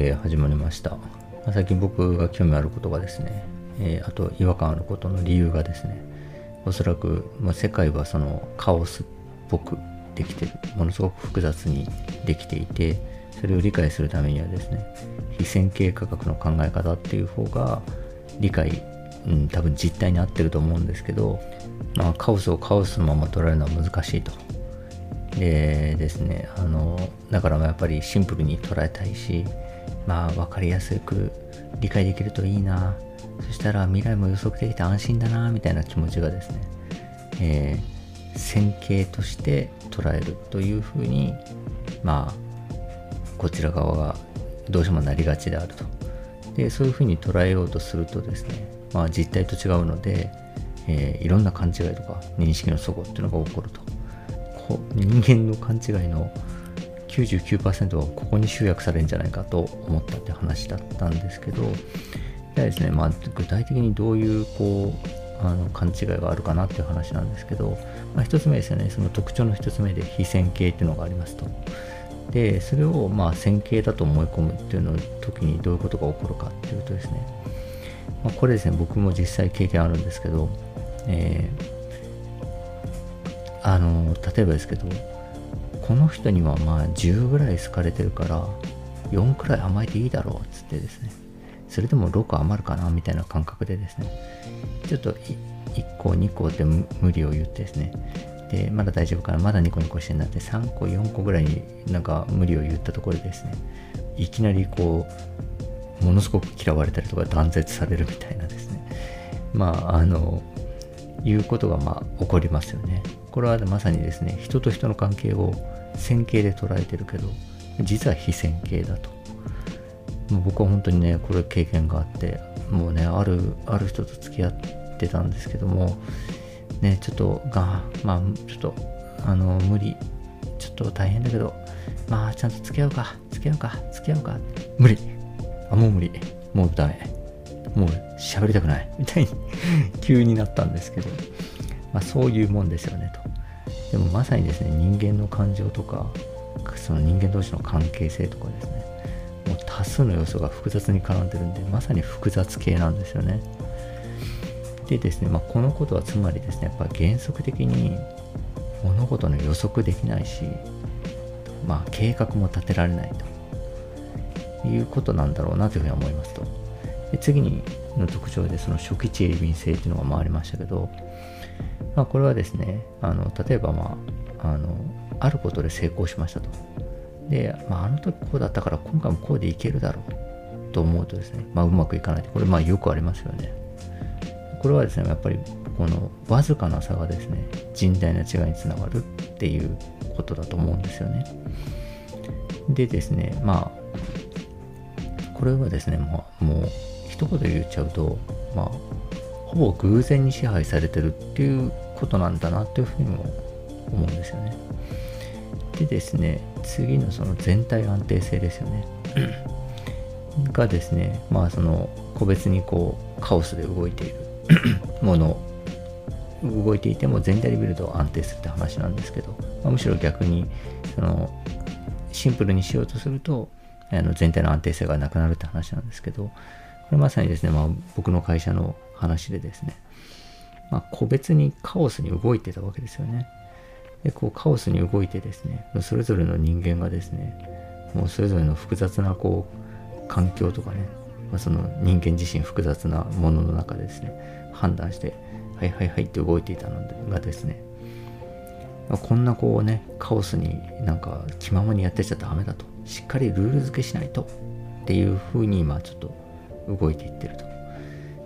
で始まりました。最近僕が興味あることがですね、えーあと違和感あることの理由がですね、おそらく、まあ、世界はそのカオスっぽくできてる、ものすごく複雑にできていて、それを理解するためにはですね、非線形価格の考え方っていう方が理解、うん、多分実態に合ってると思うんですけど、まあ、カオスをカオスのまま捉えるのは難しいと。でですねあのだからまあやっぱりシンプルに捉えたいしまあ分かりやすく理解できるといいな。そしたら未来も予測できて安心だなみたいな気持ちがですね、えー線形として捉えるというふうにまあこちら側がどうしてもなりがちであると。でそういうふうに捉えようとするとですねまあ実態と違うので、えーいろんな勘違いとか認識の齟齬っていうのが起こると。こ人間の勘違いの99%はここに集約されるんじゃないかと思ったって話だったんですけどじゃあですね、まあ、具体的にどういうこうあの勘違いがあるかなっていう話なんですけど、まあ、一つ目ですよねその特徴の一つ目で非線形っていうのがありますと。でそれをまあ線形だと思い込むっていうの時にどういうことが起こるかっていうとですね、まあ、これですね僕も実際経験あるんですけど、えーあの例えばですけどこの人にはまあ10ぐらい好かれてるから4くらい甘えていいだろうっつってですね。それでも6余るかなみたいな感覚でですね。ちょっと1個2個って無理を言ってですね。でまだ大丈夫かな。まだニコニコしてんなって3個4個ぐらいになんか無理を言ったところでですね。いきなりこうものすごく嫌われたりとか断絶されるみたいなですね。まああのいうことがまあ起こりますよね。これはまさにですね、人と人の関係を線形で捉えてるけど、実は非線形だと。僕は本当にね、これ経験があって、もうね、ある、ある人と付き合ってたんですけども、ね、ちょっとが、まあ、ちょっと、あの、無理、ちょっと大変だけど、まあ、ちゃんと付き合うか、付き合うか、付き合うか、無理。あ、もう無理。もうダメ。もう喋りたくないみたいに 急になったんですけど、まあ、そういうもんですよねと。でもまさにですね、人間の感情とか、その人間同士の関係性とかですね、もう多数の要素が複雑に絡んでるんで、まさに複雑系なんですよね。でですね、まあ、このことはつまりですね、やっぱ原則的に物事の予測できないし、まあ、計画も立てられないということなんだろうなというふうに思いますと。で次にの特徴でその初期値鋭敏性っていうのが回りましたけど、まあ、これはですねあの例えば、まあ、あのあることで成功しましたと。で、まあ、あの時こうだったから今回もこうでいけるだろうと思うとですね、まあ、うまくいかないこれまあよくありますよね。これはですねやっぱりこのわずかな差がですね甚大な違いにつながるっていうことだと思うんですよね。でですねまあこれはですね、まあ、もう一言で言っちゃうと、まあ、ほぼ偶然に支配されてるっていうことなんだなっていうふうにも思うんですよね。でですね、次のその全体安定性ですよね。がですね、まあその個別にこうカオスで動いている もの、動いていても全体で見ると安定するって話なんですけど、まあむしろ逆にそのシンプルにしようとするとあの全体の安定性がなくなるって話なんですけど、これまさにですね、まあ、僕の会社の話でですね、まあ、個別にカオスに動いてたわけですよね。で、こうカオスに動いてですね、それぞれの人間がですね、もうそれぞれの複雑なこう環境とかね、まあ、その人間自身複雑なものの中でですね、判断して、はいはいはいって動いていたのがですね、まあこんなこうね、カオスになんか気ままにやってちゃダメだと。しっかりルール付けしないと。っていうふうに今ちょっと動いていってると。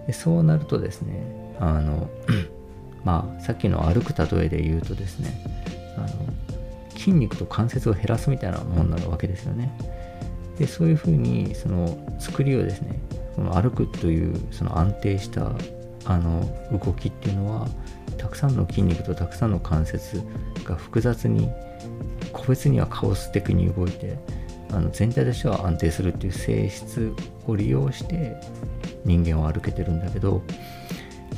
でそうなるとですね、あの、まあさっきの歩く例えで言うとですね、あの筋肉と関節を減らすみたいなもんなわけですよね。で、そういうふうにその作りをですね、その歩くというその安定したあの動きっていうのはたくさんの筋肉とたくさんの関節が複雑に個別にはカオス的に動いてあの全体としては安定するっていう性質を利用して人間は歩けてるんだけど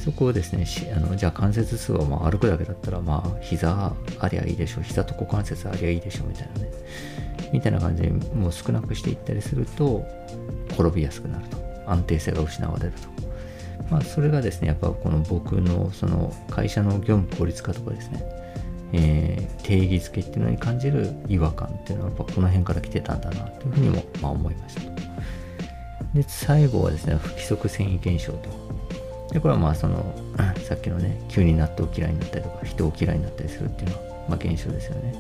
そこをですねあのじゃあ関節数はまあ歩くだけだったらまあ膝ありゃいいでしょう膝と股関節ありゃいいでしょうみたいなねみたいな感じでもう少なくしていったりすると転びやすくなると安定性が失われると。まあそれがですねやっぱこの僕のその会社の業務効率化とかですねえー、定義づけっていうのに感じる違和感っていうのはやっぱこの辺から来てたんだなというふうにも、まあ、思いました。で最後はですね不規則繊維現象と。でこれはまあその さっきのね急に納豆嫌いになったりとか人を嫌いになったりするっていうのは、まあ、現象ですよね。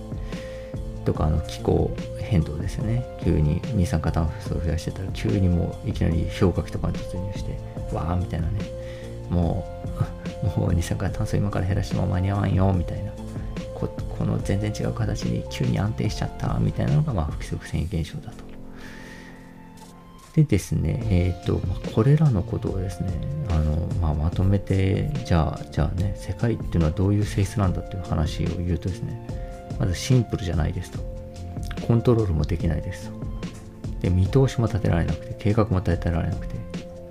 とかあの気候変動ですよね。急に二酸化炭素を増やしてたら急にもういきなり氷河期とかに突入してわーみたいなね。もう もう二酸化炭素今から減らしても間に合わんよみたいな。の全然違う形に急に安定しちゃったみたいなのがまあ不規則繊維現象だとでですね、えっ、ー、と、これらのことをですね、あの、まあ、まとめて、じゃあ、じゃあね、世界っていうのはどういう性質なんだっていう話を言うとですね、まずシンプルじゃないですと。コントロールもできないですと。で、見通しも立てられなくて、計画も立てられなくて、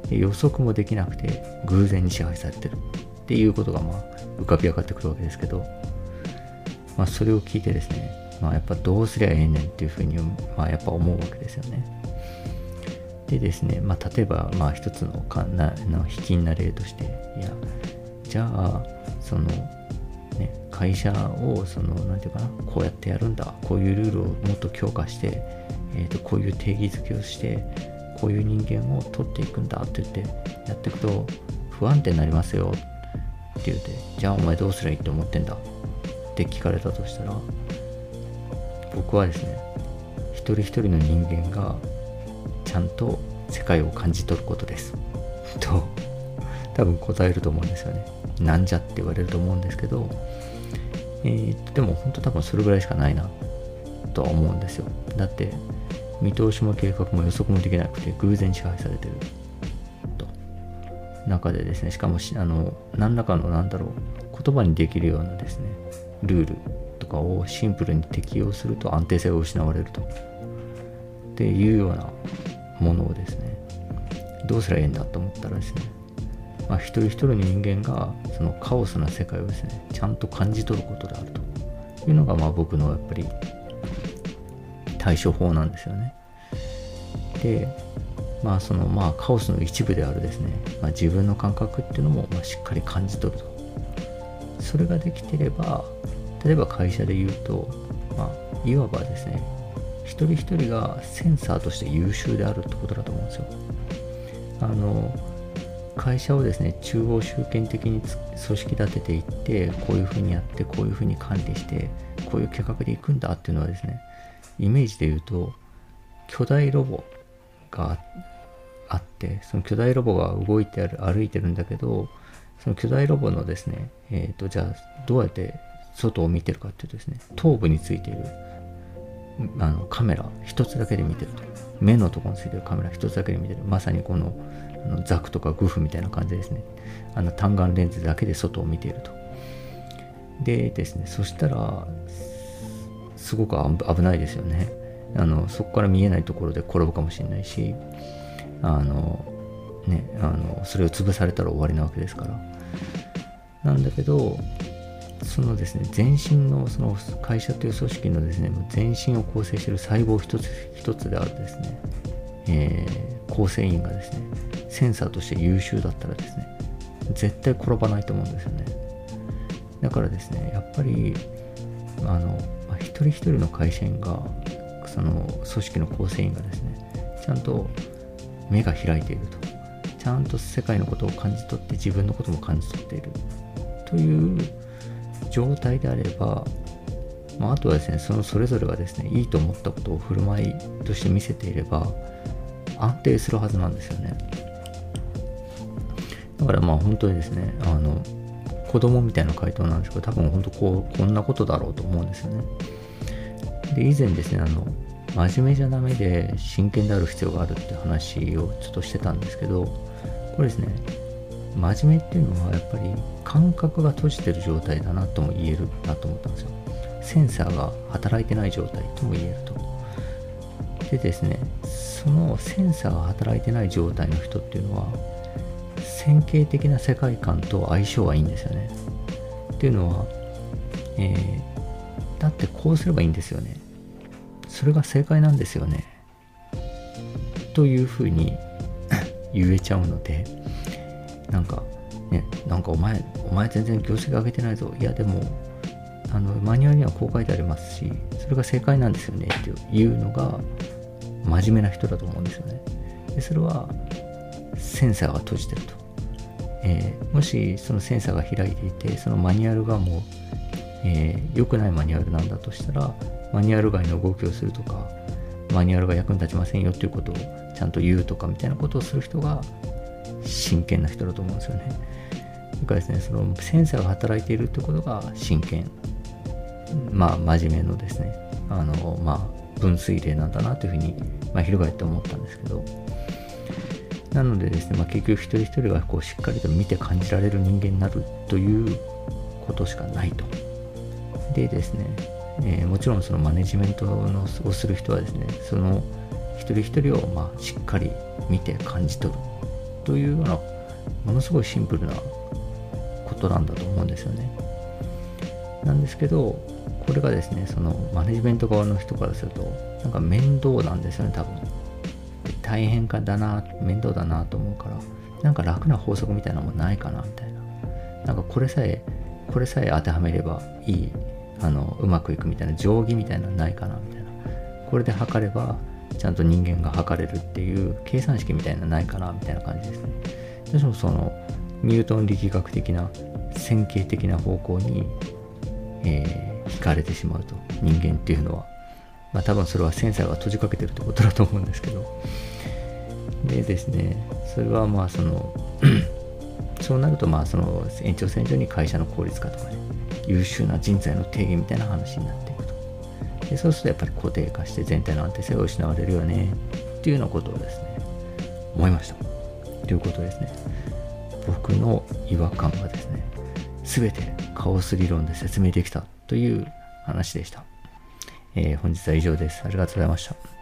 で予測もできなくて、偶然に支配されてるっていうことが、まあ、浮かび上がってくるわけですけど、まあ、それを聞いてですね、まあ、やっぱどうすりゃええねんっていうふうに、まあ、やっぱ思うわけですよね。でですね、まあ、例えば、まあ、一つのかなの卑近な例として、いや、じゃあ、その、ね、会社を、その、なんていうかな、こうやってやるんだ、こういうルールをもっと強化して、えっ、ー、と、こういう定義づけをして、こういう人間を取っていくんだって言ってやっていくと、不安定になりますよって言うて、じゃあお前どうすりゃいいって思ってんだって聞かれたとしたら、僕はですね、一人一人の人間がちゃんと世界を感じ取ることです。と多分答えると思うんですよね。なんじゃって言われると思うんですけど、えー、でも本当多分それぐらいしかないなとは思うんですよ。だって見通しも計画も予測もできなくて偶然支配されてる。と中でですねしかもあの何らかのなんだろう言葉にできるようなですねルールとかをシンプルに適用すると安定性が失われると。っていうようなものをですねどうすりゃいいんだと思ったらですね、まあ、一人一人の人間がそのカオスな世界をですねちゃんと感じ取ることであると。いうのがまあ僕のやっぱり対処法なんですよね。でまあそのまあカオスの一部であるですね、まあ、自分の感覚っていうのもまあしっかり感じ取ると。それができてれば例えば会社で言うと、まあ、いわばですね一人一人がセンサーとして優秀であるってことだと思うんですよ。あの会社をですね中央集権的に組織立てていってこういうふうにやってこういうふうに管理してこういう計画でいくんだっていうのはですねイメージで言うと巨大ロボがあってその巨大ロボが動いてある歩いてるんだけどその巨大ロボのですねえっ、ー、とじゃあどうやって外を見てるかっていうとですね頭部についているあのカメラ一つだけで見てると。目のところについてるカメラ一つだけで見てる。まさにこのあのザクとかグフみたいな感じですね。あの単眼レンズだけで外を見ていると。でですねそしたらすごく危ないですよね。あのそこから見えないところで転ぶかもしれないしあのねあのそれを潰されたら終わりなわけですから。なんだけどそのですね全身のその会社という組織のですね全身を構成している細胞一つ一つであるですね、えー、構成員がですねセンサーとして優秀だったらですね絶対転ばないと思うんですよね。だからですねやっぱりあの、まあ、一人一人の会社員がその組織の構成員がですねちゃんと目が開いていると。ちゃんと世界のことを感じ取って自分のことも感じ取っている。という状態であれば、まあ、あとはですね、そのそれぞれがですね、いいと思ったことを振る舞いとして見せていれば、安定するはずなんですよね。だからまあ本当にですね、あの、子供みたいな回答なんですけど、多分本当こう、こんなことだろうと思うんですよね。で、以前ですね、あの、真面目じゃダメで真剣である必要があるって話をちょっとしてたんですけど、これですね、真面目っていうのはやっぱり感覚が閉じてる状態だなとも言えるなと思ったんですよ。センサーが働いてない状態とも言えると。でですね、そのセンサーが働いてない状態の人っていうのは、線形的な世界観と相性はいいんですよね。っていうのは、えー、だってこうすればいいんですよね。それが正解なんですよね。というふうに 言えちゃうので、なんか、ね、なんかお前、お前全然業績上げてないぞ。いや、でも、あのマニュアルにはこう書いてありますし、それが正解なんですよねっていうのが真面目な人だと思うんですよね。でそれはセンサーが閉じてると。えー、もしそのセンサーが開いていて、そのマニュアルがもう、えー、良くないマニュアルなんだとしたら、マニュアル外の動きをするとか、マニュアルが役に立ちませんよっていうことをちゃんと言うとかみたいなことをする人が真剣な人だと思うんですよね。それからですね、そのセンサーが働いているってことが真剣。まあ、真面目のですね、あの、まあ、分水嶺なんだなというふうに、まあ、翻って思ったんですけど、なのでですね、まあ、結局一人一人がこうしっかりと見て感じられる人間になるということしかないと。でですね、えー、もちろんそのマネジメントのをする人はですね、その一人一人をまあしっかり見て感じ取るというようなものすごいシンプルなことなんだと思うんですよね。なんですけど、これがですね、そのマネジメント側の人からすると、なんか面倒なんですよね、多分。大変かだな、面倒だなと思うから、なんか楽な法則みたいなのもないかなみたいな。なんかこれさえ、これさえ当てはめればいい、あの、うまくいくみたいな、定規みたいなのないかなみたいな。これで測れば、ちゃんと人間が測れるっていう計算式みたいなないかなみたいな感じですね。どうしてもその、ニュートン力学的な線形的な方向に、えー、惹かれてしまうと人間っていうのはまあ多分それはセンサーが閉じかけてるってことだと思うんですけどでですねそれはまあそのそうなるとまあその延長線上に会社の効率化とかね優秀な人材の定義みたいな話になってでそうするとやっぱり固定化して全体の安定性を失われるよねっていうようなことをですね思いました。ということですね。僕の違和感はですね全てカオス理論で説明できたという話でした、えー、本日は以上です。ありがとうございました。